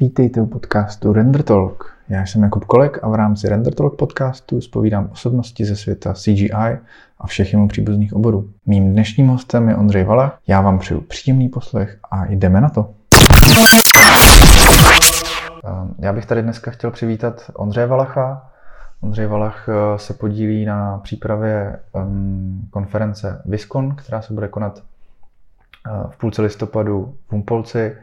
Vítejte u podcastu Render Talk. Já jsem Jakub Kolek a v rámci Render Talk podcastu zpovídám osobnosti ze světa CGI a všech jemu příbuzných oborů. Mým dnešním hostem je Ondřej Vala. Já vám přeju příjemný poslech a jdeme na to. Ehm, já bych tady dneska chtěl přivítat Ondřeje Valacha. Ondřej Valach eh, se podílí na přípravě ehm, konference Viscon, která se bude konat eh, v půlce listopadu v Humpolci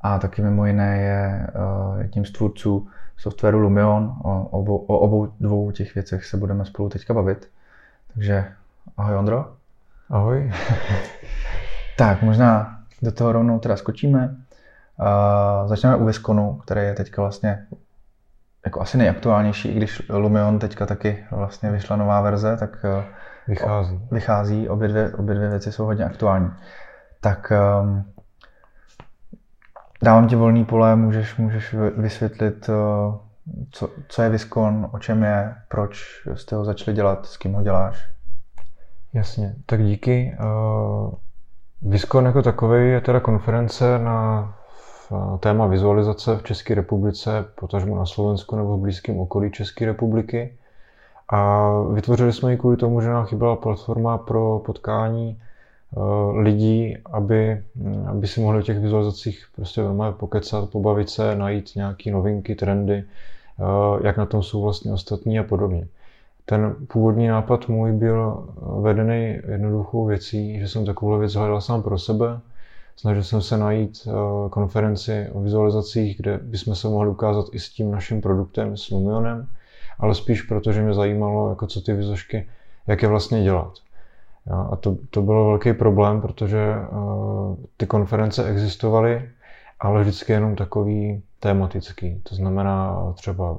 a taky mimo jiné je uh, jedním z tvůrců softwaru Lumion. O obou, o obou dvou těch věcech se budeme spolu teďka bavit. Takže ahoj Ondro. Ahoj. tak, možná do toho rovnou teda skočíme. Uh, začneme u Visconu, který je teďka vlastně jako asi nejaktuálnější, i když Lumion teďka taky vlastně vyšla nová verze, tak uh, vychází. vychází, obě dvě, obě dvě věci jsou hodně aktuální. Tak um, Dávám ti volný pole, můžeš, můžeš vysvětlit, eh, co, co je Viscon, o čem je, proč jste ho začali dělat, s kým ho děláš. Jasně, tak díky. Uh, Viscon jako takový je teda konference na téma vizualizace v České republice, potažmo na Slovensku nebo v blízkém okolí České republiky. A vytvořili jsme ji kvůli tomu, že nám chyběla platforma pro potkání Eh, lidí, aby, aby si mohli v těch vizualizacích prostě normálně pokecat, pobavit se, najít nějaké novinky, trendy, eh, jak na tom jsou vlastně ostatní a podobně. Ten původní nápad můj byl vedený jednoduchou věcí, že jsem takovou věc hledal sám pro sebe. Snažil jsem se najít eh, konferenci o vizualizacích, kde bychom se mohli ukázat i s tím naším produktem, s Lumionem, ale spíš proto, že mě zajímalo, jako co ty vizošky, jak je vlastně dělat. A to, to byl velký problém, protože uh, ty konference existovaly, ale vždycky jenom takový tematický. To znamená třeba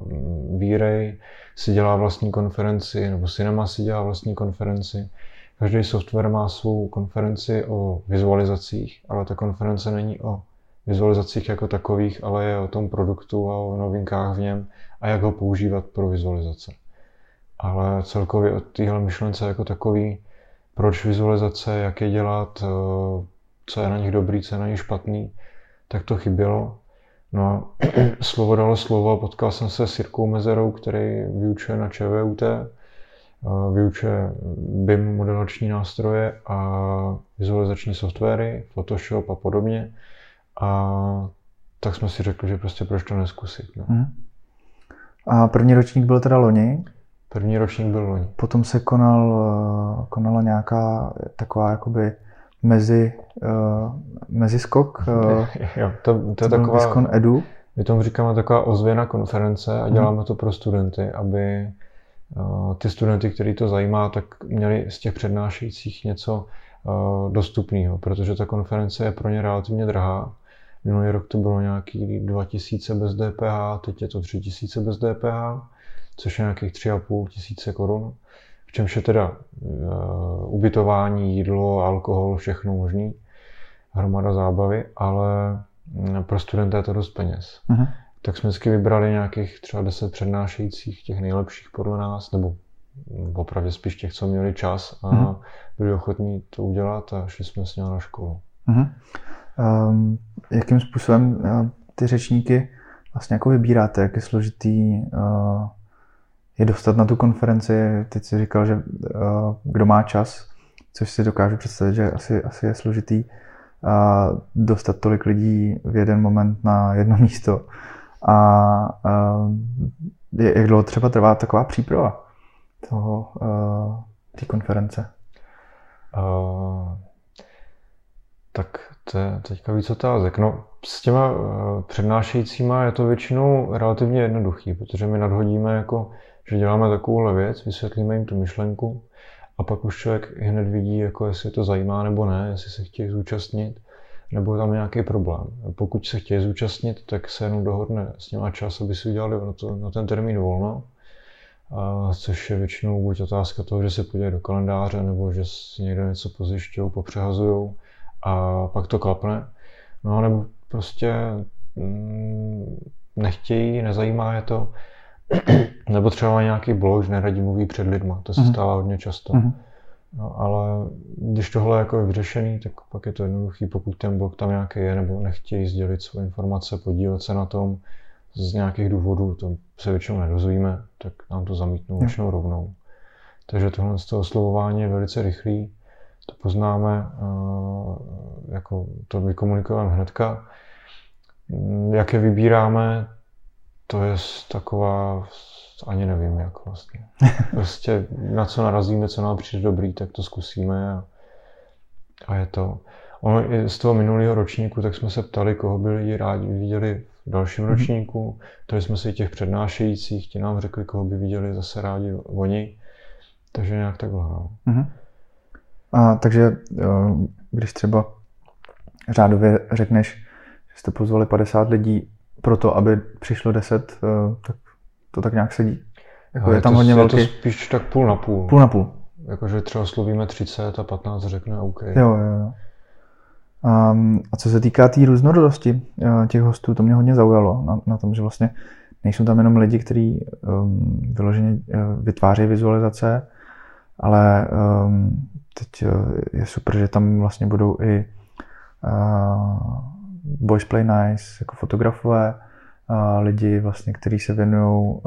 V-Ray si dělá vlastní konferenci, nebo Cinema si dělá vlastní konferenci. Každý software má svou konferenci o vizualizacích, ale ta konference není o vizualizacích jako takových, ale je o tom produktu a o novinkách v něm a jak ho používat pro vizualizace. Ale celkově od téhle myšlence jako takový proč vizualizace, jak je dělat, eh, co je na nich dobrý, co je na nich špatný, tak to chybělo. No a slovo dalo slovo, potkal jsem se s Jirkou Mezerou, který vyučuje na ČVUT, eh, vyučuje BIM modelační nástroje a vizualizační softwary, Photoshop a podobně. A tak jsme si řekli, že prostě proč to neskusit. No. Hmm. A první ročník byl teda loni? První ročník byl loni. Potom se konal, eh, konala nějaká taková jakoby mezi, uh, meziskok. Uh, jo, to, to je taková... Viscon Edu. My tomu říkáme taková ozvěna konference a mhm. děláme hmm. to pro studenty, aby ty studenty, který to zajímá, tak měli z těch přednášejících něco dostupného, protože ta konference je pro ně relativně drahá. Minulý rok to bylo nějaký 2000 bez DPH, teď je to 3000 bez DPH což je nějakých 3,5 tisíce korun. V čemž je teda uh, ubytování, jídlo, alkohol, všechno možný, hromada zábavy, ale mm, pro studenty je to dost peněz. Uh-huh. Tak jsme vždycky vybrali nějakých třeba 10 přednášejících, těch nejlepších podle nás, nebo opravdu spíš těch, co měli čas a uh-huh. byli ochotní to udělat a šli jsme s ním na školu. Uh-huh. Um, jakým způsobem uh, ty řečníky vlastně jako vybíráte, jak je složitý uh, je dostat na tu konferenci. Teď si říkal, že uh, kdo má čas, což si dokážu představit, že asi, asi je složitý uh, dostat tolik lidí v jeden moment na jedno místo. A uh, jak dlouho třeba trvá taková příprava toho, té konference? Uh, tak to je teďka víc otázek. No, s těma přednášejícíma je to většinou relativně jednoduchý, protože my nadhodíme jako že děláme takovouhle věc, vysvětlíme jim tu myšlenku a pak už člověk hned vidí, jako jestli to zajímá nebo ne, jestli se chtějí zúčastnit, nebo je tam nějaký problém. Pokud se chtějí zúčastnit, tak se jenom dohodne s nimi čas, aby si udělali na, to, na ten termín volno, a což je většinou buď otázka toho, že se podívají do kalendáře, nebo že si někde něco pozjišťují, popřehazují a pak to klapne. No nebo prostě mm, nechtějí, nezajímá je to, Nebo třeba nějaký blog, že neradí mluví před lidma. To se mm-hmm. stává hodně často. Mm-hmm. No, ale když tohle jako je vyřešený, tak pak je to jednoduchý, pokud ten blok tam nějaký je, nebo nechtějí sdělit své informace, podílet se na tom z nějakých důvodů, to se většinou nedozvíme, tak nám to zamítnou většinou rovnou. Takže tohle z toho oslovování je velice rychlý, to poznáme, jako to vykomunikujeme hnedka. Jak je vybíráme, to je taková ani nevím, jak vlastně. Prostě na co narazíme, co nám přijde dobrý, tak to zkusíme a, a je to. Ono i z toho minulého ročníku, tak jsme se ptali, koho by lidi rádi viděli v dalším mm-hmm. ročníku. Ptali jsme se i těch přednášejících, ti nám řekli, koho by viděli zase rádi oni. Takže nějak takhle. No. Mm-hmm. A takže eh, když třeba řádově řekneš, že jste pozvali 50 lidí pro to, aby přišlo 10, eh, tak to tak nějak sedí. Jako je, je tam to, hodně je velký. to spíš tak půl na půl. Půl na půl. Jakože třeba slovíme 30 a 15 řekne OK. Jo, jo, jo. Um, a co se týká té tý různorodosti uh, těch hostů, to mě hodně zaujalo na, na tom, že vlastně nejsou tam jenom lidi, kteří um, vyloženě uh, vytváří vizualizace, ale um, teď uh, je super, že tam vlastně budou i uh, Boys Play Nice jako fotografové, lidi, vlastně, kteří se věnují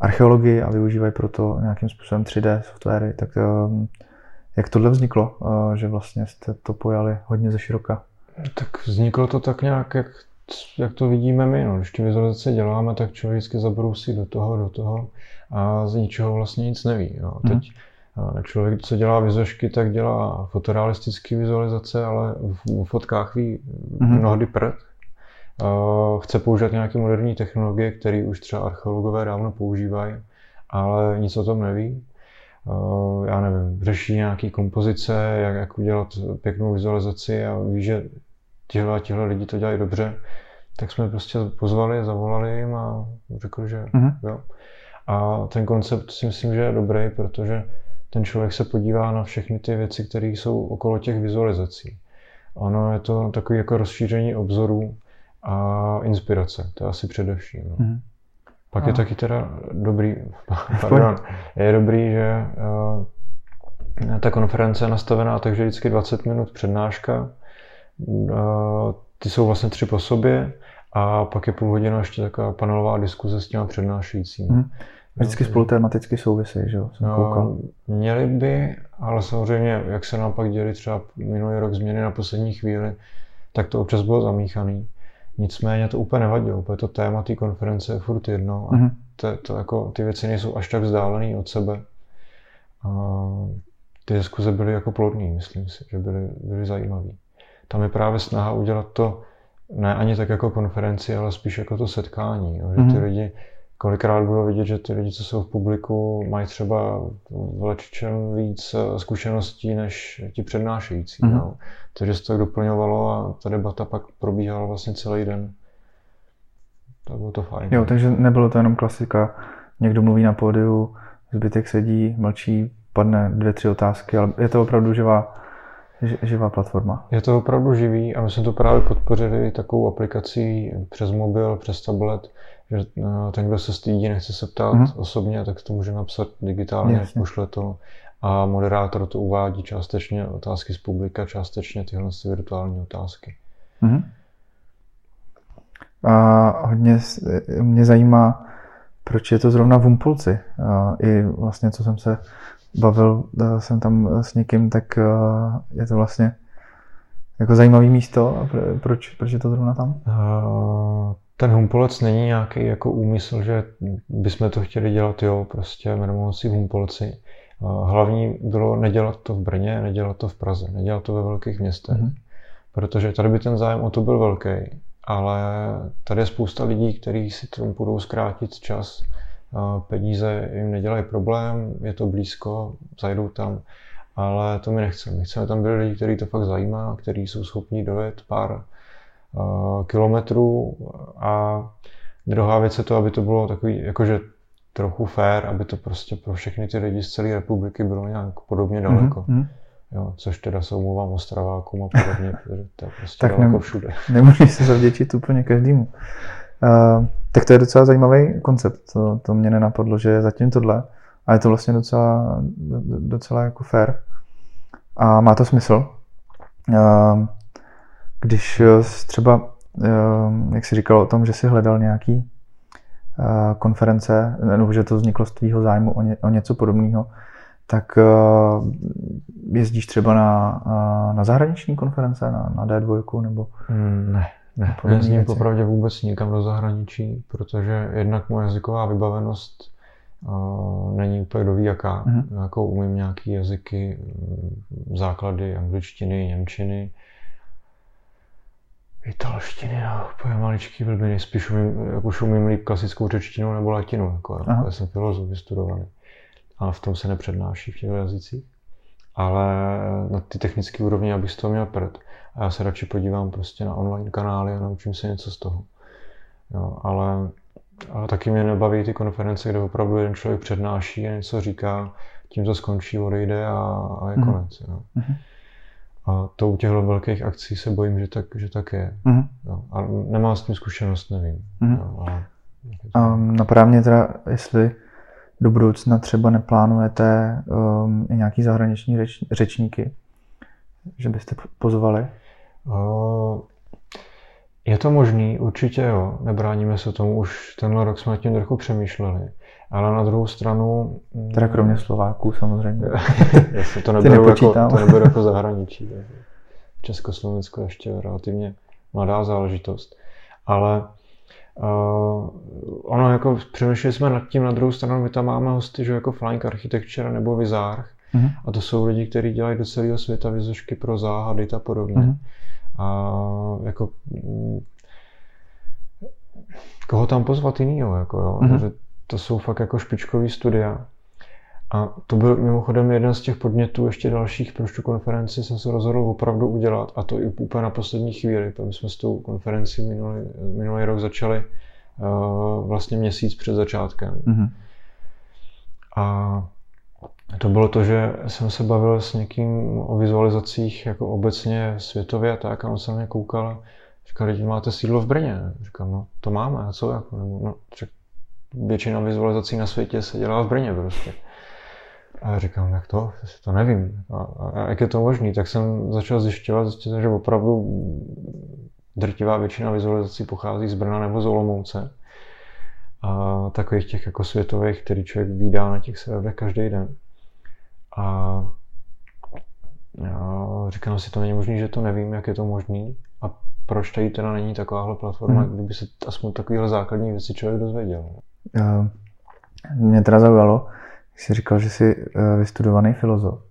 archeologii a využívají proto nějakým způsobem 3D softwary, tak jak tohle vzniklo, že vlastně jste to pojali hodně ze široka? Tak vzniklo to tak nějak, jak, jak to vidíme my. No. Když ty vizualizace děláme, tak člověk vždycky zabrousí do toho, do toho a z ničeho vlastně nic neví. Jo. Hmm. Teď člověk, co dělá vizošky, tak dělá fotorealistické vizualizace, ale v fotkách ví hmm. mnohdy prd, chce používat nějaké moderní technologie, které už třeba archeologové dávno používají, ale nic o tom neví. Já nevím, řeší nějaké kompozice, jak, jak udělat pěknou vizualizaci a ví, že tihle a tihle lidi to dělají dobře, tak jsme prostě pozvali, zavolali jim a řekli, že mm-hmm. jo. A ten koncept si myslím, že je dobrý, protože ten člověk se podívá na všechny ty věci, které jsou okolo těch vizualizací. Ono je to takový jako rozšíření obzorů, a inspirace, to je asi především. No. Mm. Pak a. je taky teda dobrý, pardon, je dobrý, že uh, ta konference je nastavená takže vždycky 20 minut přednáška, uh, ty jsou vlastně tři po sobě a pak je půl hodina ještě taková panelová diskuze s těma přednášejícími. Mm. Vždycky spolu tematicky souvisí, že jo? Jsem no, měli by, ale samozřejmě, jak se nám pak děli třeba minulý rok změny na poslední chvíli, tak to občas bylo zamíchaný. Nicméně to úplně nevadilo, protože to téma té konference je furt jedno a mm-hmm. to, to jako, ty věci nejsou až tak vzdálené od sebe. A ty diskuze byly jako plodné, myslím si, že byly, byly zajímavé. Tam je právě snaha udělat to ne ani tak jako konferenci, ale spíš jako to setkání. Jo, že mm-hmm. ty lidi kolikrát bylo vidět, že ty lidi, co jsou v publiku, mají třeba v leččem víc eh, zkušeností než ti přednášející. Mm-hmm. No. Takže se to doplňovalo a ta debata pak probíhala vlastně celý den. Tak bylo to fajn. Jo, takže nebylo to jenom klasika, někdo mluví na pódiu, zbytek sedí, mlčí, padne dvě, tři otázky, ale je to opravdu živá, živá platforma. Je to opravdu živý a my jsme to právě podpořili takovou aplikací přes mobil, přes tablet, že eh, ten, kdo se stydí, nechce se ptát mm-hmm. osobně, tak to může napsat digitálně, Jasně. pošle to a moderátor to uvádí částečně otázky z publika, částečně tyhle virtuální otázky. Mm-hmm. A hodně mě zajímá, proč je to zrovna v Umpulci. A I vlastně, co jsem se bavil eh, jsem tam s někým, tak eh, je to vlastně jako zajímavý místo. Proč, proč je to zrovna tam? Uh, ten Humpolec není nějaký jako úmysl, že bychom to chtěli dělat, jo, prostě v Humpolci. Hlavní bylo nedělat to v Brně, nedělat to v Praze, nedělat to ve velkých městech. Mm-hmm. Protože tady by ten zájem o to byl velký, ale tady je spousta lidí, kteří si tomu budou zkrátit čas. Peníze jim nedělají problém, je to blízko, zajdou tam, ale to my nechceme. My chceme tam byli lidi, kteří to fakt zajímá, kteří jsou schopni dojet pár kilometrů a druhá věc je to, aby to bylo takový, jakože trochu fair, aby to prostě pro všechny ty lidi z celé republiky bylo nějak podobně mhm, daleko. Mm-hmm. Jo, což teda se omlouvám Ostravákům a podobně, protože to je prostě tak daleko ne, všude. Nemůžeš se zavděčit úplně každému. Uh, tak to je docela zajímavý koncept. To, to mě nenapadlo, že zatím tohle. A je to vlastně docela, docela jako fair. A má to smysl. Ehm, když třeba, ehm, jak jsi říkal o tom, že jsi hledal nějaký eh, konference, nebo že to vzniklo z tvýho zájmu o, ně, o něco podobného, tak eh, jezdíš třeba na, eh, na zahraniční konference, na, na D2 nebo? Mm, ne, ne, nejezdím popravdě vůbec nikam do zahraničí, protože jednak moje jazyková vybavenost uh, není úplně kdo ví jaká. Mm-hmm. Jako umím nějaký jazyky, mm, základy angličtiny, němčiny, italštiny, no, úplně maličký blbiny, spíš umím, jak už umím líp klasickou řečtinu nebo latinu, jako, já jsem filozof vystudovaný ale v tom se nepřednáší v těch jazycích. Ale na ty technické úrovni, abych z toho měl prd. A já se radši podívám prostě na online kanály a naučím se něco z toho. Jo, ale, ale taky mě nebaví ty konference, kde opravdu jeden člověk přednáší a něco říká, tím to skončí, odejde a, a je mm. konec. Jo. Mm. A to u těchto velkých akcí se bojím, že tak, že tak je. Mm. Jo. A nemám s tím zkušenost, nevím. Mm. Jo, ale... Um, napadá mě teda, jestli do budoucna třeba neplánujete um, i nějaký zahraniční řeč, řečníky, že byste pozvali? Uh, je to možný, určitě jo. Nebráníme se tomu, už tenhle rok jsme nad tím trochu přemýšleli. Ale na druhou stranu... Mm, teda kromě Slováků samozřejmě. to, neberu jako, to neberu jako zahraničí. Československo ještě relativně mladá záležitost. Ale Uh, ono jako přemýšleli jsme nad tím na druhou stranu, my tam máme hosty, že jako Flying Architecture nebo Vizarch. Uh-huh. A to jsou lidi, kteří dělají do celého světa vizušky pro záhady a podobně. Uh-huh. A jako mm, koho tam pozvat jinýho, jako jo? Uh-huh. Že to jsou fakt jako špičkový studia. A to byl mimochodem jeden z těch podnětů ještě dalších, proč tu konferenci jsem se rozhodl opravdu udělat a to i úplně na poslední chvíli, protože jsme s tou konferenci minulý, minulý rok začali uh, vlastně měsíc před začátkem. Mm-hmm. A to bylo to, že jsem se bavil s někým o vizualizacích jako obecně světově a tak a on se mě koukal a říkal, že máte sídlo v Brně. Říkám, no to máme, a co jako, nebo, no, většina vizualizací na světě se dělá v Brně prostě. A já říkám, jak to? To nevím. A, a jak je to možné? Tak jsem začal zjišťovat, zjistil, že opravdu drtivá většina vizualizací pochází z Brna nebo z Olomouce. A takových těch jako světových, který člověk vydá na těch serverech každý den. A já říkám si, to není možné, že to nevím, jak je to možné. A proč tady teda není takováhle platforma, hmm. kdyby se aspoň takovýhle základní věci člověk dozvěděl. Mě teda zaujalo, Jsi říkal, že jsi eh, vystudovaný filozof.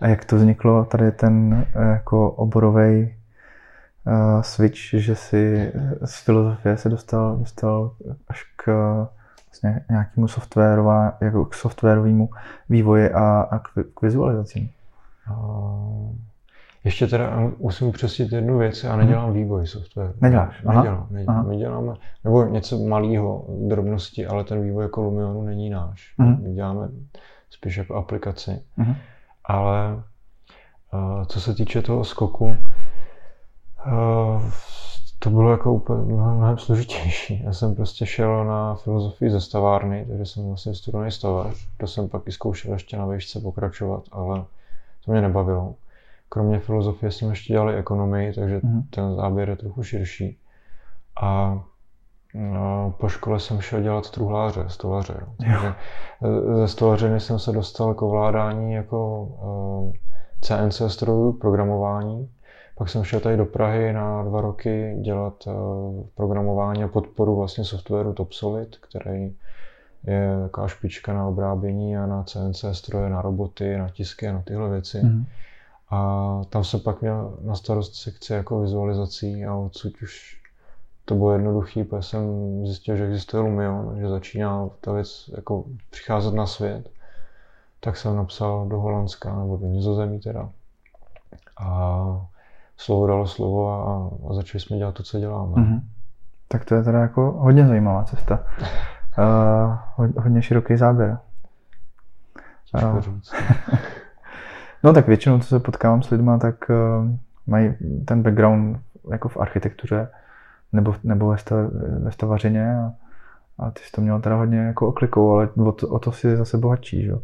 A jak to vzniklo, tady ten eh, jako oborový uh, switch, že si z filozofie se dostal, dostal až k vlastně nějakému jako k softwarovému vývoji a, a k, k vizualizacím? Ještě teda musím upřesnit jednu věc, já nedělám hmm. vývoj softwaru. Neděláš? Nedělám, nedělám. Aha. My děláme, nebo něco malého, drobnosti, ale ten vývoj jako Lumionu není náš. Hmm. My děláme spíš jako aplikaci. Hmm. Ale uh, co se týče toho skoku, uh, to bylo jako úplně mnohem, mnohem složitější. Já jsem prostě šel na filozofii ze stavárny, takže jsem vlastně studovaný stavař. To jsem pak i zkoušel ještě na výšce pokračovat, ale to mě nebavilo. Kromě filozofie jsme ještě dělali ekonomii, takže mm. ten záběr je trochu širší. A no, po škole jsem šel dělat truhláře, stolaře. Takže e, ze stolařiny jsem se dostal k ovládání jako uh, e, CNC strojů, programování. Pak jsem šel tady do Prahy na dva roky dělat uh, programování a podporu vlastně softwaru Topsolid, který je taková špička na obrábění a na CNC stroje, na roboty, na tisky a na tyhle věci. Mm. A tam jsem pak měl na starost sekci jako vizualizací a odsud už to bylo jednoduché, protože jsem zjistil, že existuje Lumion, že začíná ta věc jako přicházet na svět. Tak jsem napsal do Holandska nebo do Nizozemí teda. A slovo dalo slovo a, a začali jsme dělat to, co děláme. Mm-hmm. Tak to je teda jako hodně zajímavá cesta. Uh, hodně široký záběr. Těžko uh, říct. No tak většinou, co se potkávám s lidmi, tak uh, mají ten background jako v architektuře nebo, nebo ve, stav, ve stavařině a, A ty jsi to měl teda hodně jako oklikou, ale o to, o to si zase bohatší, že jo?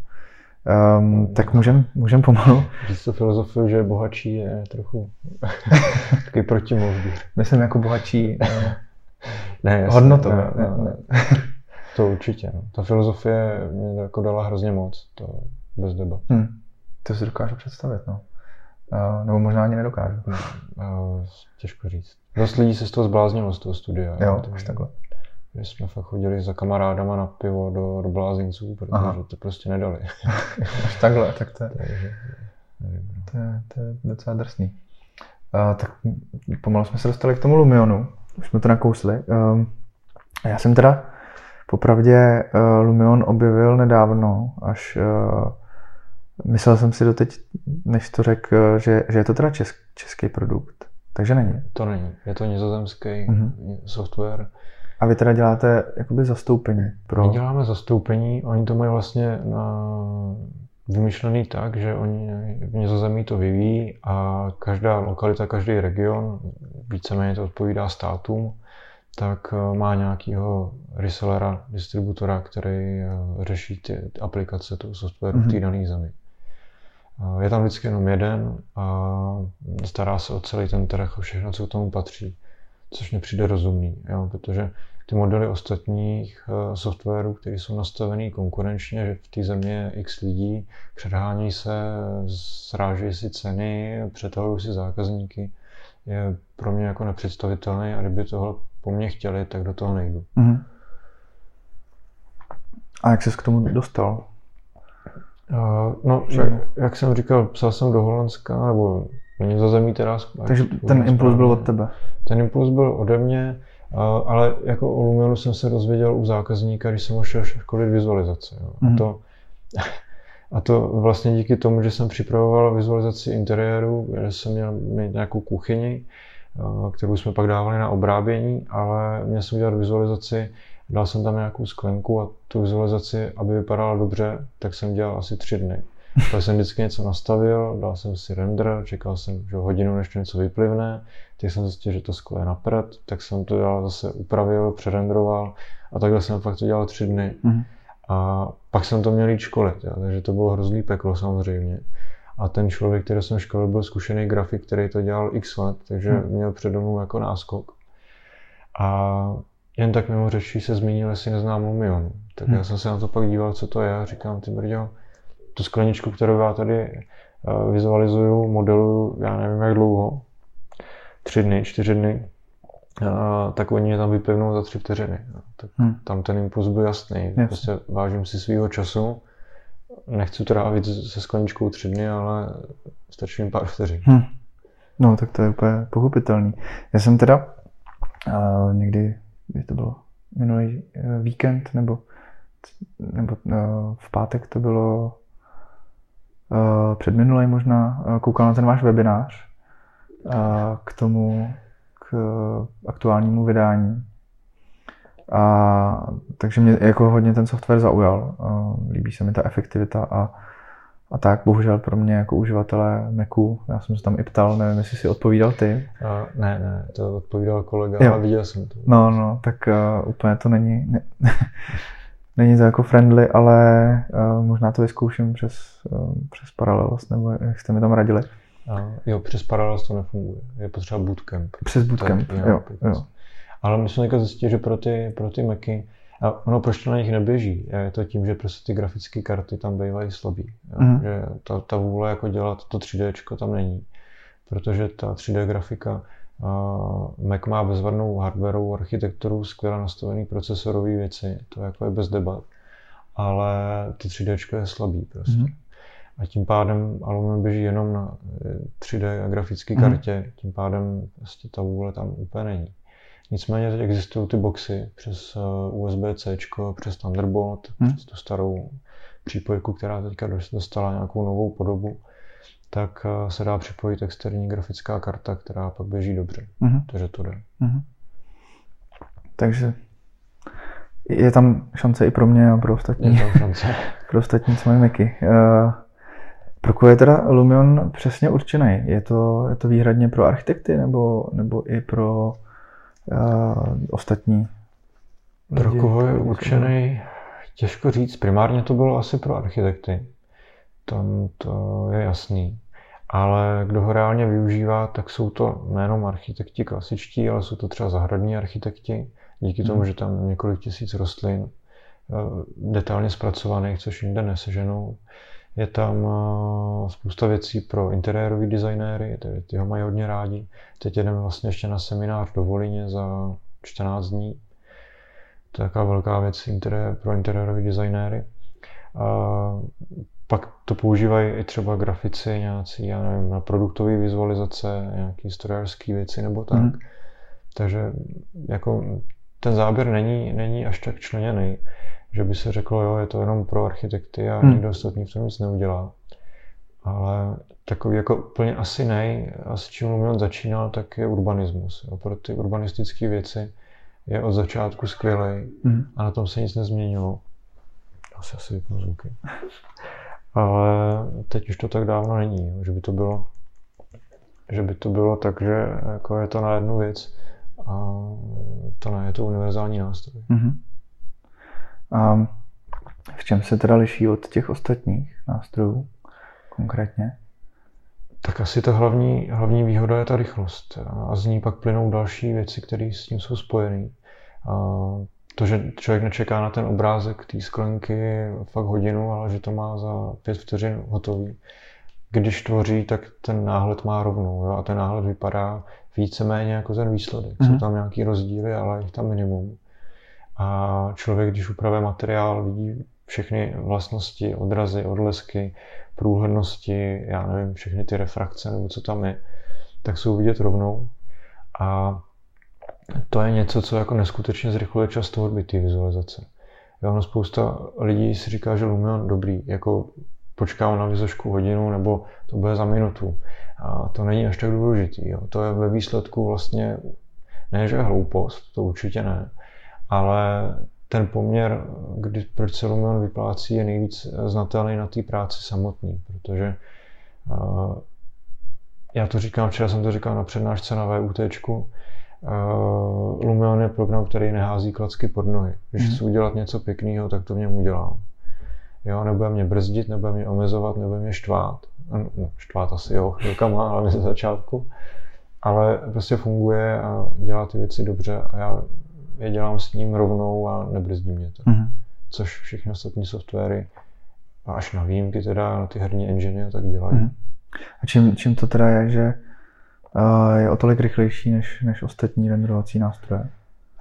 Um, tak můžeme můžem pomalu. Říct to filozofii, že bohatší je trochu takový protimluv. Myslím jako bohatší uh, ne, hodnotou. Ne, ne, ne. To určitě. No. Ta filozofie mě jako dala hrozně moc, to bez debat. Hmm. To si dokážu představit, no. Uh, nebo možná ani nedokážu. Uh, těžko říct. Dost lidí se z toho zbláznilo, z toho studia. Jo, už takhle. Že jsme fakt chodili za kamarádama na pivo do, do blázinců, protože Aha. to prostě nedali. Až takhle, tak to je, Takže, nevím, no. to je, to je docela drsný. Uh, tak pomalu jsme se dostali k tomu Lumionu. Už jsme to nakousli. Uh, já jsem teda popravdě uh, Lumion objevil nedávno, až uh, myslel jsem si doteď, než to řekl, že, že je to teda česk, český produkt. Takže není. To není. Je to nizozemský mm-hmm. software a vy teda děláte jakoby zastoupení pro... My děláme zastoupení, oni to mají vlastně na vymyšlený tak, že oni v Nizozemí to vyvíjí a každá lokalita, každý region, víceméně to odpovídá státům, tak eh, má nějakého resellera, distributora, který eh, řeší ty aplikace toho softwaru mm-hmm. v té mhm. dané zemi. Je tam vždycky jenom jeden a stará se o celý ten trh, o všechno, co k tomu patří což mi přijde rozumný, jo, protože ty modely ostatních uh, softwarů, které jsou nastavený konkurenčně, že v té země je x lidí, předhání se, srážejí si ceny, přetahují si zákazníky, je pro mě jako nepředstavitelný a kdyby tohle po mně chtěli, tak do toho nejdu. Mm-hmm. A jak jsi k tomu dostal? Uh, no, jak, jak jsem říkal, psal jsem do Holandska, nebo za zemí teda. Takže ten impuls byl od tebe? Ten impuls byl ode mě, ale jako o Lumionu jsem se dozvěděl u zákazníka, když jsem ho šel školit vizualizace. Jo. Mm. A, mhm. to, a to vlastně díky tomu, že jsem připravoval vizualizaci interiéru, že jsem měl mít nějakou kuchyni, kterou jsme pak dávali na obrábění, ale měl jsem udělat vizualizaci, dal jsem tam nějakou sklenku a tu vizualizaci, aby vypadala dobře, tak jsem dělal asi tři dny. Tak jsem vždycky něco nastavil, dal jsem si render, čekal jsem že hodinu, než to něco vyplivne, teď jsem zjistil, že to sklo je napřed, tak jsem to dělal zase upravil, přerenderoval a takhle jsem fakt to dělal tři dny. Mm-hmm. A pak jsem to měl jít školit, jo, takže to bylo hrozný peklo samozřejmě. A ten člověk, který jsem školil, byl zkušený grafik, který to dělal x let, takže hmm. měl přede mnou jako náskok. A jen tak mimo řeči se zmínil, jestli neznám Lumion. Tak hmm. já jsem se na to pak díval, co to je a říkám, ty brďo, tu skleničku, kterou já tady eh, vizualizuju, modeluju, já nevím jak dlouho, tři dny, čtyři dny, a, tak oni mě tam vypevnou za tři vteřiny. Tak hmm. tam ten impuls byl jasný. Yes. Prostě vážím si svého času, nechci trávit se skleničkou tři dny, ale stačí mi pár vteřin. Hmm. No, tak to je úplně pochopitelný. Já jsem teda uh, někdy, kdy to bylo minulý uh, víkend, nebo, nebo uh, v pátek to bylo uh, předminulý možná, uh, koukal na ten váš webinář k tomu, k aktuálnímu vydání. A, takže mě jako hodně ten software zaujal. Líbí se mi ta efektivita a, a tak. Bohužel pro mě jako uživatele Macu, já jsem se tam i ptal, nevím, jestli si odpovídal ty. Uh, ne, ne, to odpovídal kolega, jo. ale viděl jsem to. No, no, tak uh, úplně to není, ne, Není to jako friendly, ale uh, možná to vyzkouším přes, uh, přes Parallels, nebo jak jste mi tam radili. A, jo, přes Parallels to nefunguje. Je potřeba bootcamp. Přes bootcamp, jo, jo. Ale my jsme zjistili, že pro ty, pro ty Macy, a ono proč to na nich neběží, je to tím, že prostě ty grafické karty tam bývají slabý. Jo? Mm. Že ta, ta vůle jako dělat to 3D tam není. Protože ta 3D grafika Mac má bezvadnou hardwareovou architekturu, skvěle nastavený procesorové věci, to jako je bez debat, ale ty 3D je slabý prostě. Mm-hmm. A tím pádem Aluminum běží jenom na 3D grafické mm-hmm. kartě, tím pádem prostě ta vůle tam úplně není. Nicméně teď existují ty boxy přes eh, USB-C, přes Thunderbolt, mm. přes tu starou přípojku, která teďka dostala nějakou novou podobu tak eh, se dá připojit externí grafická karta, která pak běží dobře. Mm-hmm. Takže to jde. Mm-hmm. Takže je tam šance i pro mě a pro ostatní. Je tam šance. pro ostatní, co mají Macy. Uh, pro koho je teda Lumion přesně určený? Je to, je to výhradně pro architekty nebo, nebo i pro ostatní Pro koho je určený, těžko říct. Primárně to bylo asi pro architekty. Tam to je jasný. Ale kdo ho reálně využívá, tak jsou to nejenom architekti klasičtí, ale jsou to třeba zahradní architekti. Díky tomu, hmm. že tam několik tisíc rostlin eh, detailně zpracovaných, což jinde neseženou. Je tam eh, spousta věcí pro interiérové designéry, ty ho mají hodně rádi. Teď jdeme vlastně ještě na seminář do Volině za 14 dní. To je taková velká věc interiér, pro interiérové designéry. A pak to používají i třeba grafici nějací, já nevím, na produktové vizualizace, nějaké historické věci nebo tak. Mm. Takže jako ten záběr není, není až tak členěný, že by se řeklo, jo, je to jenom pro architekty a mm. nikdo ostatní v tom nic neudělá. Ale takový jako úplně asi nej, asi čím Lumion začínal, tak je urbanismus. Jo. Pro ty urbanistické věci je od začátku skvělý mm. a na tom se nic nezměnilo. Asi asi vypnu zvuky. Ale teď už to tak dávno není, že by to bylo že by to bylo tak, že jako je to na jednu věc a to ne, je to univerzální nástroj. Mm-hmm. A v čem se teda liší od těch ostatních nástrojů konkrétně? Tak asi ta hlavní, hlavní výhoda je ta rychlost a z ní pak plynou další věci, které s tím jsou spojené. To, že člověk nečeká na ten obrázek té sklenky fakt hodinu, ale že to má za pět vteřin hotový. Když tvoří, tak ten náhled má rovnou jo? a ten náhled vypadá víceméně jako ten výsledek. Mm-hmm. Jsou mhm. tam nějaký rozdíly, ale je tam minimum. A člověk, když upravuje materiál, vidí všechny vlastnosti, odrazy, odlesky, průhlednosti, já nevím, všechny ty refrakce nebo co tam je, tak jsou vidět rovnou. A to je něco, co jako neskutečně zrychluje čas tvorby té vizualizace. Jo, no spousta lidí si říká, že Lumion dobrý, jako počkám na vizošku hodinu nebo to bude za minutu. A to není až tak důležitý. Jo. To je ve výsledku vlastně, ne že hloupost, to určitě ne, ale ten poměr, kdy, proč se Lumion vyplácí, je nejvíc znatelný na té práci samotný, protože uh, já to říkám, včera jsem to říkal na přednášce na VUT, uh, Lumion je program, který nehází klacky pod nohy. Když mm. chci udělat něco pěkného, tak to v něm udělám. Jo, nebude mě brzdit, nebude mě omezovat, nebude mě štvát. No, štvát asi jo, chvilkama, ale ze začátku. Ale prostě funguje a dělá ty věci dobře a já je dělám s ním rovnou a nebrzdí mě to. Mm-hmm. Což všechny ostatní softwary, a až na výjimky teda, na ty herní engine, tak dělají. Mm-hmm. A čím, čím to teda je, že uh, je o tolik rychlejší než, než ostatní renderovací nástroje?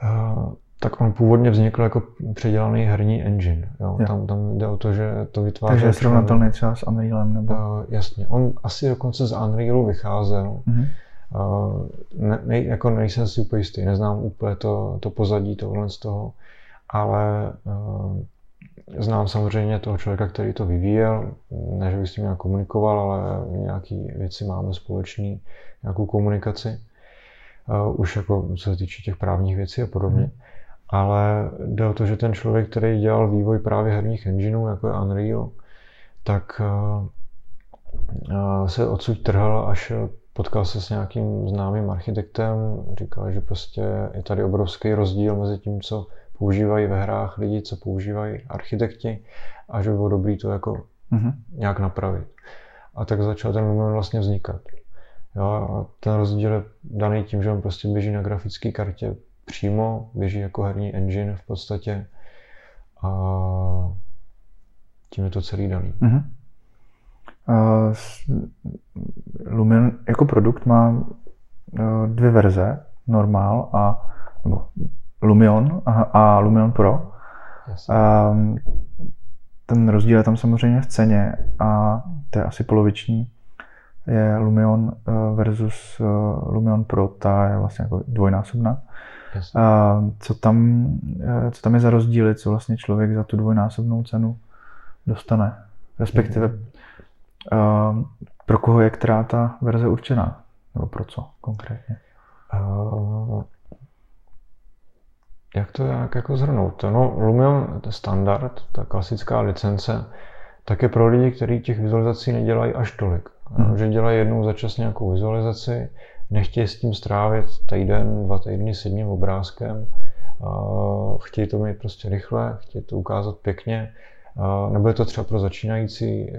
Uh, tak on původně vznikl jako předělaný herní engine. Jo? Jo. Tam, tam jde o to, že to vytváří... Takže je srovnatelný třeba s Unrealem? Nebo... Uh, jasně. On asi dokonce z Unrealu vycházel. Mm-hmm. Uh, ne, ne, jako nejsem si úplně jistý, neznám úplně to, to pozadí tohle z toho, ale uh, znám samozřejmě toho člověka, který to vyvíjel, ne, že bych s tím nějak komunikoval, ale nějaké věci máme společný, nějakou komunikaci, uh, už jako co se týče těch právních věcí a podobně. Hmm. Ale jde o to, že ten člověk, který dělal vývoj právě herních engineů, jako je Unreal, tak uh, se odsud trhal až potkal se s nějakým známým architektem, říkal, že prostě je tady obrovský rozdíl mezi tím, co používají ve hrách lidi, co používají architekti a že by bylo dobré to jako mm-hmm. nějak napravit. A tak začal ten moment vlastně vznikat. Jo, a ten rozdíl je daný tím, že on prostě běží na grafické kartě přímo, běží jako herní engine v podstatě a tím je to celý daný. Mm-hmm. Lumion jako produkt má e, dvě verze, Normal a nebo Lumion a, a Lumion Pro. A, ten rozdíl je tam samozřejmě v ceně a to je asi poloviční. Je Lumion e, versus e, Lumion Pro, ta je vlastně jako dvojnásobná. A co, tam, co tam je za rozdíly, co vlastně člověk za tu dvojnásobnou cenu dostane? Respektive mhm. Uh, pro koho je která ta verze určená? Nebo pro co konkrétně? Uh, jak to jak jako zhrnout? No, Lumion standard, ta klasická licence, tak je pro lidi, kteří těch vizualizací nedělají až tolik. Hmm. Že dělají jednou za čas nějakou vizualizaci, nechtějí s tím strávit týden, dva týdny s jedním obrázkem chtějí to mít prostě rychle, chtějí to ukázat pěkně, nebo je to třeba pro začínající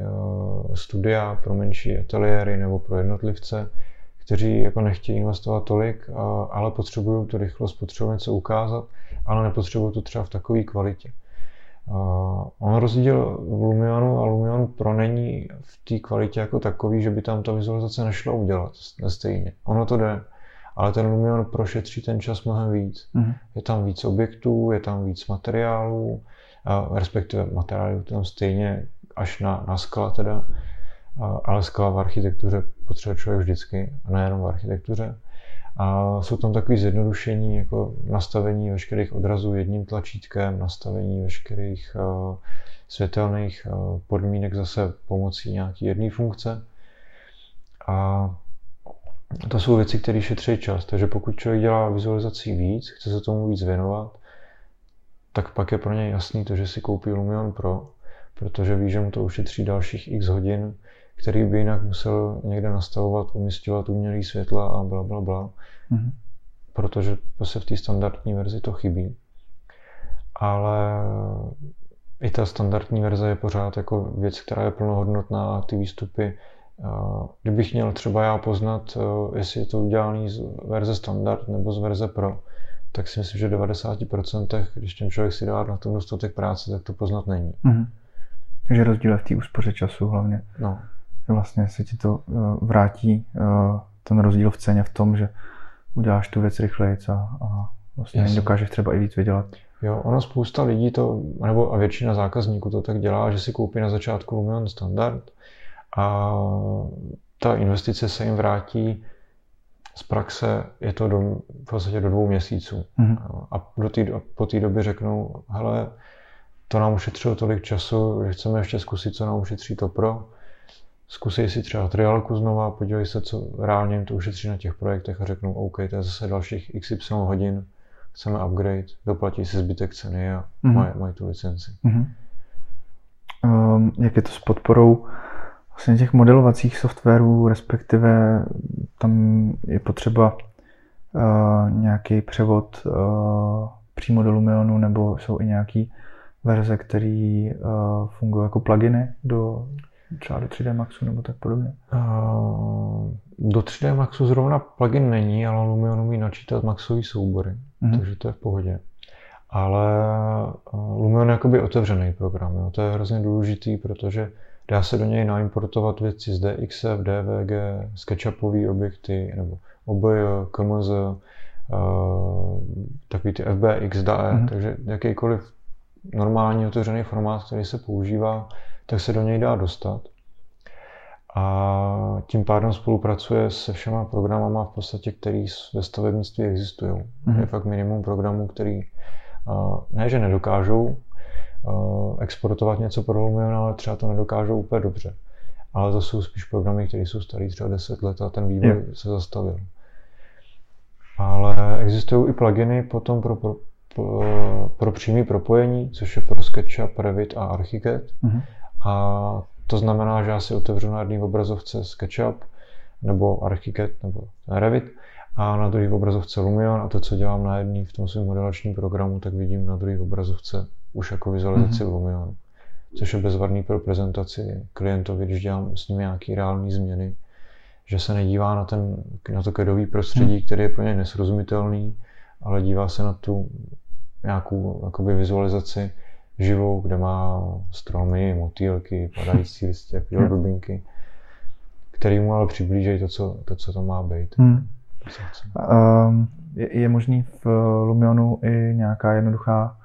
studia, pro menší ateliéry nebo pro jednotlivce, kteří jako nechtějí investovat tolik, ale potřebují tu rychlost, potřebují něco ukázat, ale nepotřebují to třeba v takové kvalitě. On rozdíl v Lumionu a Lumion Pro není v té kvalitě jako takový, že by tam ta vizualizace nešla udělat stejně. Ono to jde, ale ten Lumion Pro šetří ten čas mnohem víc. Mm-hmm. Je tam víc objektů, je tam víc materiálů, respektive materiálů tam stejně až na, na skla teda, ale skla v architektuře potřebuje člověk vždycky, a nejenom v architektuře. A jsou tam takové zjednodušení, jako nastavení veškerých odrazů jedním tlačítkem, nastavení veškerých uh, světelných uh, podmínek zase pomocí nějaké jedné funkce. A to jsou věci, které šetří čas. Takže pokud člověk dělá vizualizací víc, chce se tomu víc věnovat, tak pak je pro něj jasný to, že si koupí Lumion Pro, protože ví, že mu to ušetří dalších x hodin který by jinak musel někde nastavovat, umistovat umělý světla a bla, bla, bla. Mm-hmm. Protože se v té standardní verzi to chybí. Ale i ta standardní verze je pořád jako věc, která je plnohodnotná a ty výstupy Kdybych měl třeba já poznat, jestli je to udělané z verze standard nebo z verze pro, tak si myslím, že v 90%, když ten člověk si dá na tom dostatek práce, tak to poznat není. Mm-hmm. Takže rozdíl je v té úspoře času hlavně. No vlastně se ti to eh, vrátí eh, ten rozdíl v ceně v tom, že uděláš tu věc rychleji a, a vlastně Jasně. dokážeš třeba i víc vydělat. Jo, ono spousta lidí to, nebo a většina zákazníků to tak dělá, že si koupí na začátku Lumion Standard a ta investice se jim vrátí z praxe, je to do, v podstatě do dvou měsíců. Mm-hmm. A do tý, po té době řeknou, hele, to nám ušetřilo tolik času, že chceme ještě zkusit, co nám ušetří to pro zkusej si třeba triálku znova, podívej se, co reálně jim to ušetří na těch projektech a řeknou, OK, to je zase dalších XY hodin, chceme upgrade, doplatí si zbytek ceny a mm-hmm. mají, mají tu licenci. Mm-hmm. Um, jak je to s podporou vlastně těch modelovacích softwarů, respektive tam je potřeba uh, nějaký převod uh, přímo do Lumionu, nebo jsou i nějaké verze, které uh, fungují jako pluginy do, třeba do 3D Maxu nebo tak podobně? Uh, do 3D Maxu zrovna plugin není, ale Lumion umí načítat maxové soubory, mm-hmm. takže to je v pohodě. Ale Lumion je jakoby otevřený program, jo. to je hrozně důležitý, protože dá se do něj naimportovat věci z DXF, DVG, SketchUpové objekty, nebo OBJ, KMZ, uh, takový ty FBX, DAE, mm-hmm. takže jakýkoliv normální otevřený formát, který se používá, tak se do něj dá dostat. A tím pádem spolupracuje se všema programama v podstatě, který ve stavebnictví existují. Mm-hmm. Je fakt minimum programů, který ne, že nedokážou exportovat něco pro Lumion, ale třeba to nedokážou úplně dobře. Ale to jsou spíš programy, které jsou staré třeba 10 let a ten vývoj yeah. se zastavil. Ale existují i pluginy potom pro, pro, pro, pro přímé propojení, což je pro SketchUp, Revit a Archicad. Mm-hmm. A to znamená, že já si otevřu na jedné obrazovce SketchUp nebo Archicad nebo Revit a na druhé obrazovce Lumion a to, co dělám na jedné v tom svém modelačním programu, tak vidím na druhé obrazovce už jako vizualizaci mm-hmm. Lumion, což je bezvadný pro prezentaci klientovi, když dělám s ním nějaké reální změny, že se nedívá na, ten, na to kedový prostředí, mm. který je pro něj nesrozumitelný, ale dívá se na tu nějakou jakoby, vizualizaci, živou, kde má stromy, motýlky, padající listě, takové blbinky, který mu ale přiblíží to, co to, co to má být. Um, je, je možný v Lumionu i nějaká jednoduchá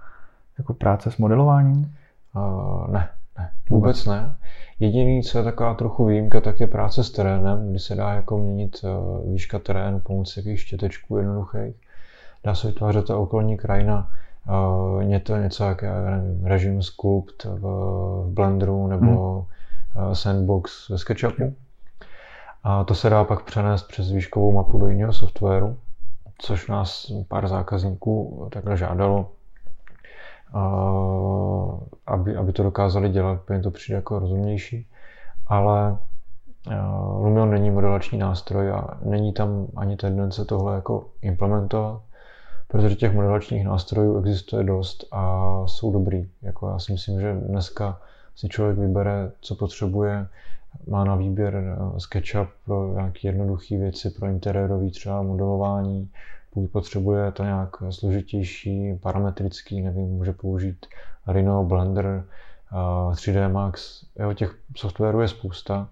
jako práce s modelováním? Uh, ne, ne, vůbec ne. Jediný, co je taková trochu výjimka, tak je práce s terénem, kdy se dá jako měnit uh, výška terénu pomocí takových štětečků jednoduchých. Dá se vytvářet ta okolní krajina je to něco jak nevím, režim Sculpt v, v Blenderu nebo hmm. uh, Sandbox ve SketchUpu. A to se dá pak přenést přes výškovou mapu do jiného softwaru, což nás pár zákazníků takhle žádalo, uh, aby, aby to dokázali dělat, protože to přijde jako rozumnější. Ale uh, Lumion není modelační nástroj a není tam ani tendence tohle jako implementovat protože těch modelačních nástrojů existuje dost a jsou dobrý. Jako já si myslím, že dneska si člověk vybere, co potřebuje, má na výběr eh, SketchUp pro nějaké jednoduché věci, pro interiérové třeba modelování, pokud potřebuje to nějak složitější, parametrický, nevím, může použít Rhino, Blender, 3D Max, jo, těch softwarů je spousta.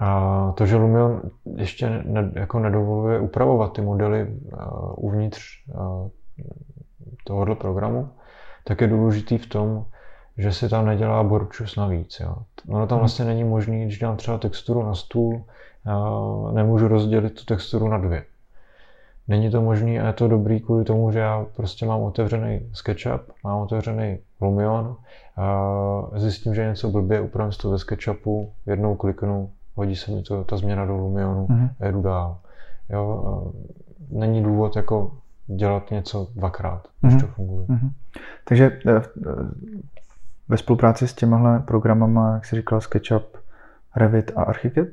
A to, že Lumion ještě ne, jako nedovoluje upravovat ty modely uh, uvnitř uh, tohohle programu, tak je důležitý v tom, že si tam nedělá borčus navíc. Jo. Ono tam mhm. vlastně není možný, když dám třeba texturu na stůl, uh, nemůžu rozdělit tu texturu na dvě. Není to možné a je to dobrý kvůli tomu, že já prostě mám otevřený SketchUp, mám otevřený Lumion, a zjistím, že je něco blbě, upravím to ve SketchUpu, jednou kliknu, hodí se mi to, ta změna do Lumionu mm-hmm. a jedu dál. Jo, není důvod jako dělat něco dvakrát, když mm-hmm. to funguje. Mm-hmm. Takže eh, ve spolupráci s těmahle programama, jak jsi říkal, SketchUp, Revit a Archicad,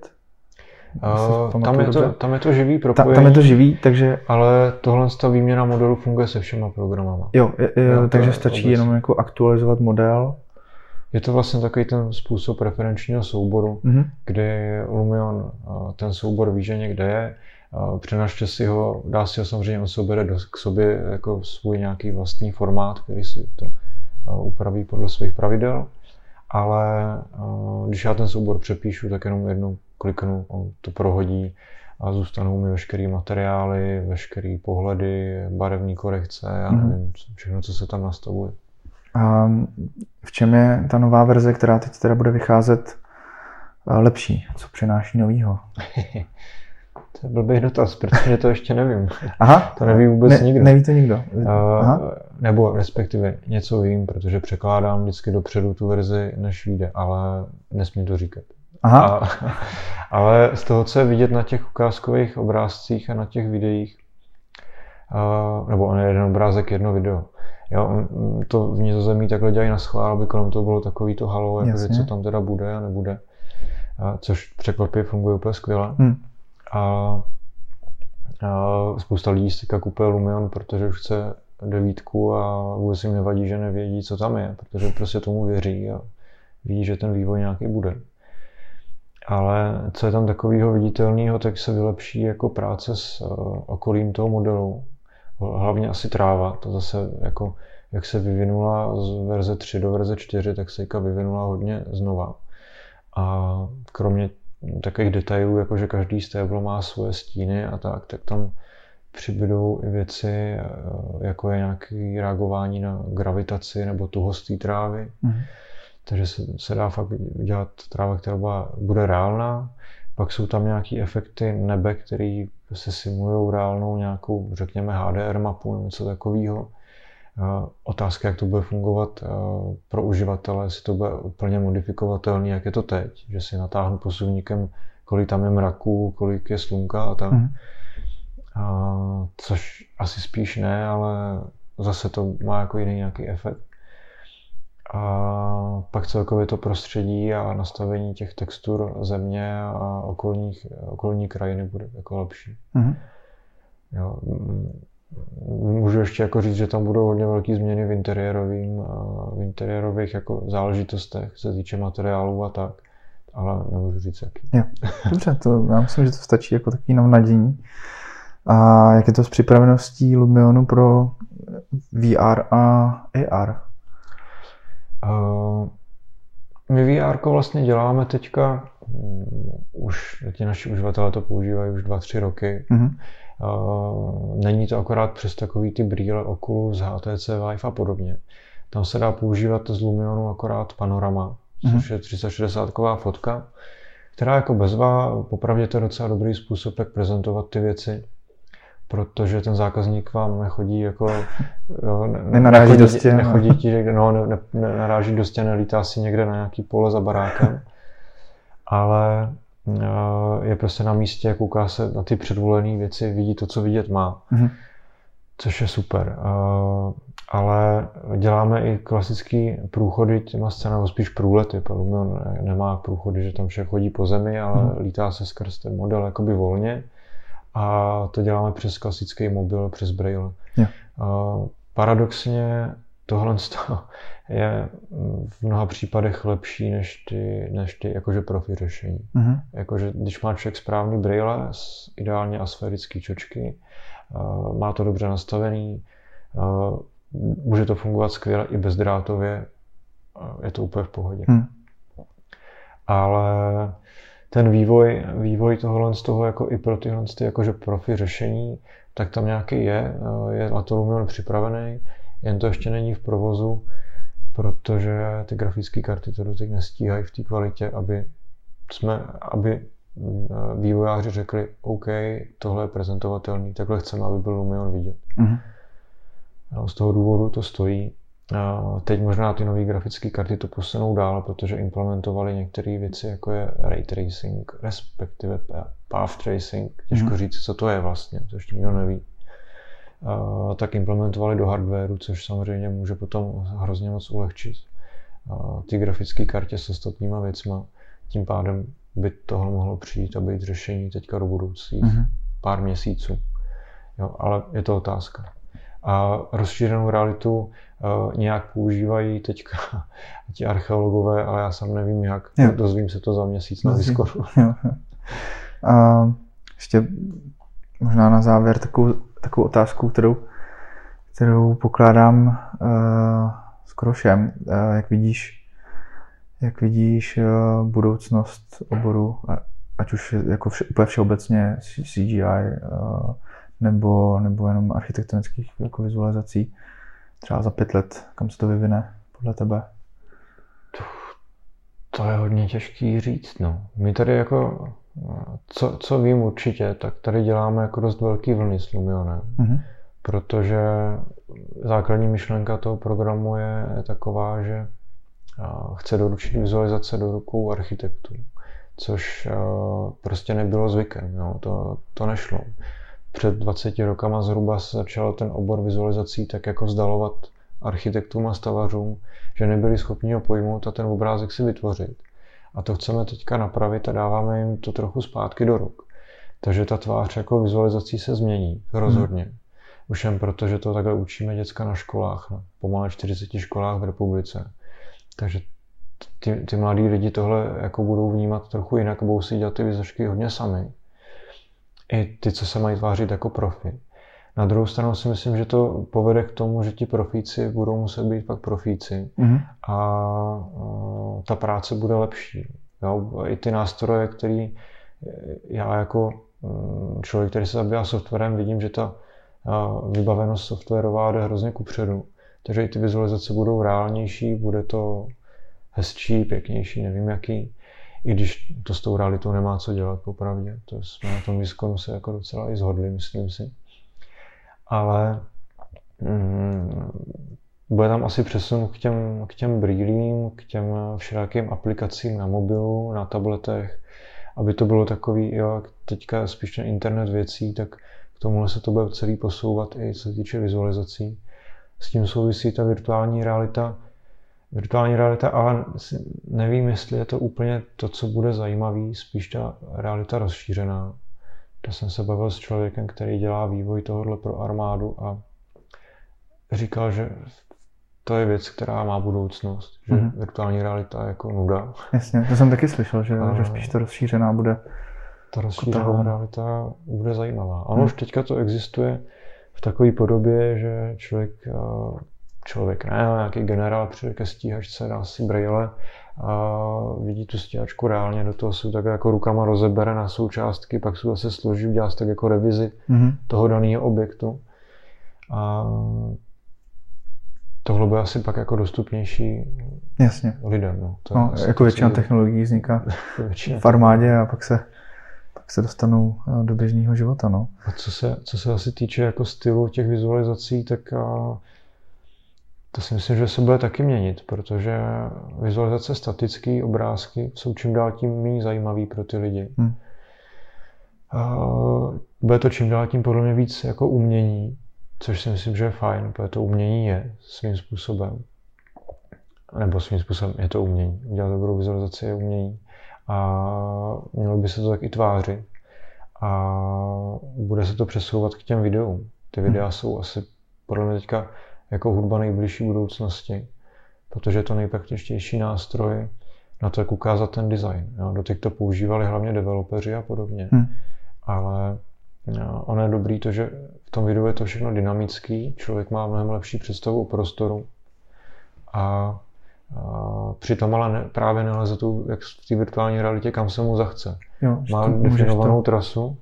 Uh, tam, je to, tam je to živý propojení. Ta, tam je to živý, takže... Ale tohle ta výměna modelu funguje se všema programama. Jo, je, je, jo takže stačí obecně. jenom jako aktualizovat model. Je to vlastně takový ten způsob referenčního souboru, mm-hmm. kdy Lumion ten soubor ví, že někde je, přenašte si ho, dá si ho samozřejmě, on se bere k sobě jako svůj nějaký vlastní formát, který si to upraví podle svých pravidel, ale když já ten soubor přepíšu, tak jenom jednou kliknu, on to prohodí a zůstanou mi veškeré materiály, veškeré pohledy, barevní korekce, já mhm. nevím, všechno, co se tam nastavuje. A v čem je ta nová verze, která teď teda bude vycházet, eh, lepší? Co přináší novýho? to je blbý dotaz, protože to ještě nevím. Aha. To neví vůbec ne, nikdo. Neví to nikdo. Aha. Uh, nebo respektive něco vím, protože překládám vždycky dopředu tu verzi, než vyjde, ale nesmím to říkat. Aha. A, ale z toho, co je vidět na těch ukázkových obrázcích a na těch videích, uh, nebo on je jeden obrázek, jedno video. Jo, to v Nizozemí takhle dělají na schvál, aby kolem toho bylo takový to halo, jako, co tam teda bude a nebude. A, což překvapivě funguje úplně skvěle. Hmm. A, a spousta lidí si kupuje Lumion, protože už chce devítku a vůbec jim nevadí, že nevědí, co tam je, protože prostě tomu věří a ví, že ten vývoj nějaký bude. Ale co je tam takového viditelného, tak se vylepší jako práce s uh, okolím toho modelu. Hlavně asi tráva, to zase jako jak se vyvinula z verze 3 do verze 4, tak se vyvinula hodně znova. A kromě takových detailů, jako že každý stéblo má svoje stíny a tak, tak tam přibydou i věci, eh, jako je nějaké reagování na gravitaci nebo tuhost trávy. Mm-hmm takže se, se dá fakt dělat tráva, která bude reálná. Pak jsou tam nějaké efekty nebe, které se simulují reálnou nějakou, řekněme, HDR mapu nebo něco takového. Otázka, jak to bude fungovat pro uživatele, jestli to bude úplně modifikovatelné, jak je to teď, že si natáhnu posuvníkem, kolik tam je mraků, kolik je slunka a tak. Mm. A, což asi spíš ne, ale zase to má jako jiný nějaký efekt. A pak celkově to prostředí a nastavení těch textur země a okolních, okolní krajiny bude jako lepší. Mm-hmm. Jo. Můžu ještě jako říct, že tam budou hodně velké změny v interiérovým, v interiérových jako záležitostech, se týče materiálů a tak, ale nemůžu říct jaký. Jo. Dobře, to, já myslím, že to stačí jako takový nadění. A jak je to s připraveností Lumionu pro VR a AR? My VR vlastně děláme teďka, um, už ti naši uživatelé to používají už 2-3 roky. Mm-hmm. Není to akorát přes takový ty brýle Oculus, HTC Vive a podobně. Tam se dá používat z Lumionu akorát panorama, mm-hmm. což je 360 fotka, která jako bezva, popravdě to je docela dobrý způsob, jak prezentovat ty věci protože ten zákazník vám nechodí jako... Jo, ne, nenaráží nechodí, do stěn. Nechodí ti, no, ne, ne, naráží do stěn, nelítá si někde na nějaký pole za barákem, ale eh, je prostě na místě, kouká se na ty předvolené věci, vidí to, co vidět má. Mm-hmm. Což je super. Eh, ale děláme i klasický průchody těma scénami, spíš průlety. Palumion nemá průchody, že tam vše chodí po zemi, ale mm. lítá se skrz ten model jakoby volně a to děláme přes klasický mobil, přes Braille. Jo. Paradoxně tohle je v mnoha případech lepší než ty, než ty jakože profi řešení. Mhm. Jakože když má člověk správný braille, ideálně asférický čočky, má to dobře nastavený, může to fungovat skvěle i bezdrátově, je to úplně v pohodě. Hmm. Ale ten vývoj, vývoj tohohle z toho jako i pro tyhle ty jakože profi řešení, tak tam nějaký je, je Latolumion připravený, jen to ještě není v provozu, protože ty grafické karty to doteď nestíhají v té kvalitě, aby jsme, aby vývojáři řekli, OK, tohle je prezentovatelný, takhle chceme, aby byl Lumion vidět. Mhm. Z toho důvodu to stojí. Teď možná ty nové grafické karty to posunou dál, protože implementovali některé věci, jako je ray tracing, respektive path tracing. Těžko mm. říct, co to je vlastně, to ještě nikdo neví. Tak implementovali do hardwareu, což samozřejmě může potom hrozně moc ulehčit ty grafické kartě s ostatníma věcma. Tím pádem by tohle mohlo přijít a být řešení teďka do budoucích mm. pár měsíců. Jo, ale je to otázka a rozšířenou realitu nějak používají teďka ti archeologové, ale já sám nevím jak. Jo. Dozvím se to za měsíc na Discordu. A ještě možná na závěr takovou, takovou otázku, kterou, kterou pokládám uh, skoro všem. Uh, jak vidíš, jak vidíš uh, budoucnost oboru, ať už jako vše, úplně všeobecně CGI, uh, nebo, nebo jenom architektonických jako vizualizací? Třeba za pět let, kam se to vyvine podle tebe? To je hodně těžký říct. No. My tady jako, co, co vím určitě, tak tady děláme jako dost velký vlny s Lumionem. Mm-hmm. Protože základní myšlenka toho programu je taková, že chce doručit vizualizace do rukou architektů, což prostě nebylo zvykem. Jo. To, to nešlo před 20 rokama zhruba se začal ten obor vizualizací tak jako vzdalovat architektům a stavařům, že nebyli schopni ho pojmout a ten obrázek si vytvořit. A to chceme teďka napravit a dáváme jim to trochu zpátky do ruk. Takže ta tvář jako vizualizací se změní, rozhodně. Hmm. Už jen proto, že to takhle učíme děcka na školách, na pomalé 40 školách v republice. Takže ty, ty mladí lidi tohle jako budou vnímat trochu jinak, budou si dělat ty vizačky hodně sami i ty, co se mají tvářit jako profi. Na druhou stranu si myslím, že to povede k tomu, že ti profíci budou muset být pak profíci mm-hmm. a, a ta práce bude lepší. Jo? I ty nástroje, který já jako mm, člověk, který se zabývá softwarem, vidím, že ta vybavenost softwarová jde hrozně kupředu. Takže i ty vizualizace budou reálnější, bude to hezčí, pěknější, nevím jaký i když to s tou realitou nemá co dělat, popravdě. To jsme na tom výzkumu se jako docela i zhodli, myslím si. Ale mm, bude tam asi přesun k těm, k těm brýlím, k těm všelijakým aplikacím na mobilu, na tabletech, aby to bylo takový, jo, teďka spíš ten internet věcí, tak k tomuhle se to bude celý posouvat i co se týče vizualizací. S tím souvisí ta virtuální realita, virtuální realita, ale nevím, jestli je to úplně to, co bude zajímavý, spíš ta realita rozšířená. Já jsem se bavil s člověkem, který dělá vývoj tohohle pro armádu a říkal, že to je věc, která má budoucnost, že mm-hmm. virtuální realita je jako nuda. Jasně, to jsem taky slyšel, že, a že spíš ta rozšířená bude. Ta rozšířená jako realita bude zajímavá. Ono mm. už teďka to existuje v takové podobě, že člověk člověk, ne, nějaký generál přijde ke stíhačce, dá si brýle a vidí tu stíhačku reálně, do toho se tak jako rukama rozebere na součástky, pak se zase složí, udělá si tak jako revizi mm-hmm. toho daného objektu. A tohle bude asi pak jako dostupnější Jasně. lidem. No. To no, jako většina technologií vzniká většina v armádě a pak se, pak se dostanou eh, do běžného života. No. A co se, co se asi týče jako stylu těch vizualizací, tak a, to si myslím, že se bude taky měnit, protože vizualizace statické obrázky jsou čím dál tím méně zajímavý pro ty lidi. Hmm. Bude to čím dál tím podle mě víc jako umění, což si myslím, že je fajn, protože to umění je svým způsobem. Nebo svým způsobem je to umění. Udělat dobrou vizualizaci je umění. A mělo by se to tak i tvářit. a bude se to přesouvat k těm videům. Ty videa hmm. jsou asi podle mě teďka jako hudba nejbližší budoucnosti, protože je to nejpraktičtější nástroj na to, jak ukázat ten design. Jo. Doteď to používali hlavně developeři a podobně, hmm. ale jo, ono je dobrý to, že v tom videu je to všechno dynamický, člověk má mnohem lepší představu o prostoru a přitom ale ne, právě neleze tu, jak v té virtuální realitě, kam se mu zachce. Jo, má definovanou to... trasu,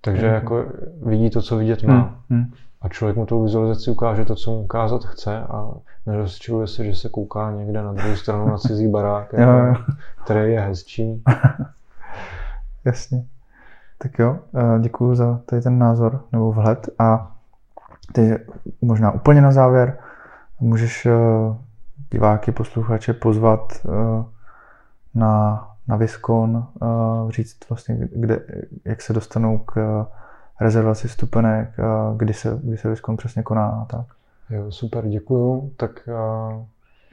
takže mm. jako vidí to, co vidět má. Mm. A člověk mu tou vizualizaci ukáže to, co mu ukázat chce a nerozčiluje se, že se kouká někde na druhou stranu na cizí barák, jo, jo. který je hezčí. Jasně. Tak jo, eh, děkuji za tady ten názor nebo vhled a ty možná úplně na závěr můžeš eh, diváky, posluchače pozvat uh, na, na Viskon, uh, říct vlastně, kde, jak se dostanou k rezervaci stupenek, uh, kdy se, kdy se Viskon přesně koná a tak. Jo, super, děkuju. Tak uh,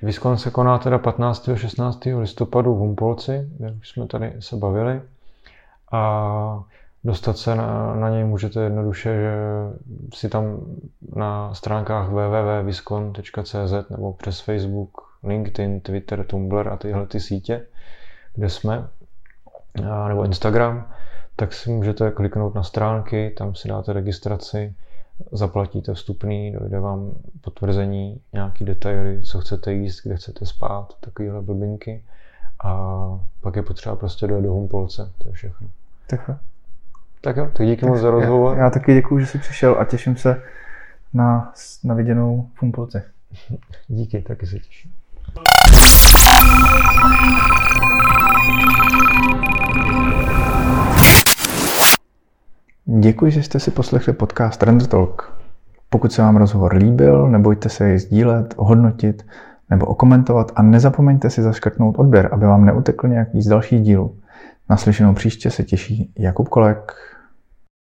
Viskon se koná teda 15. a 16. listopadu v Humpolci, jak už jsme tady se bavili. A dostat se na, na něj můžete jednoduše, že si tam na stránkách www.viskon.cz nebo přes Facebook, LinkedIn, Twitter, Tumblr a tyhle ty sítě, kde jsme, nebo Instagram, tak si můžete kliknout na stránky, tam si dáte registraci, zaplatíte vstupný, dojde vám potvrzení, nějaký detaily, co chcete jíst, kde chcete spát, takovéhle blbinky. A pak je potřeba prostě dojet do Humpolce, to je všechno. Tak tak jo, tak díky moc za rozhovor. Já, já taky děkuji, že jsi přišel a těším se na, na viděnou v Humpolce. Díky, taky se těším. Děkuji, že jste si poslechli podcast Render Talk. Pokud se vám rozhovor líbil, nebojte se jej sdílet, ohodnotit nebo okomentovat a nezapomeňte si zaškrtnout odběr, aby vám neutekl nějaký z dalších dílů. Naslyšenou příště se těší Jakub Kolek.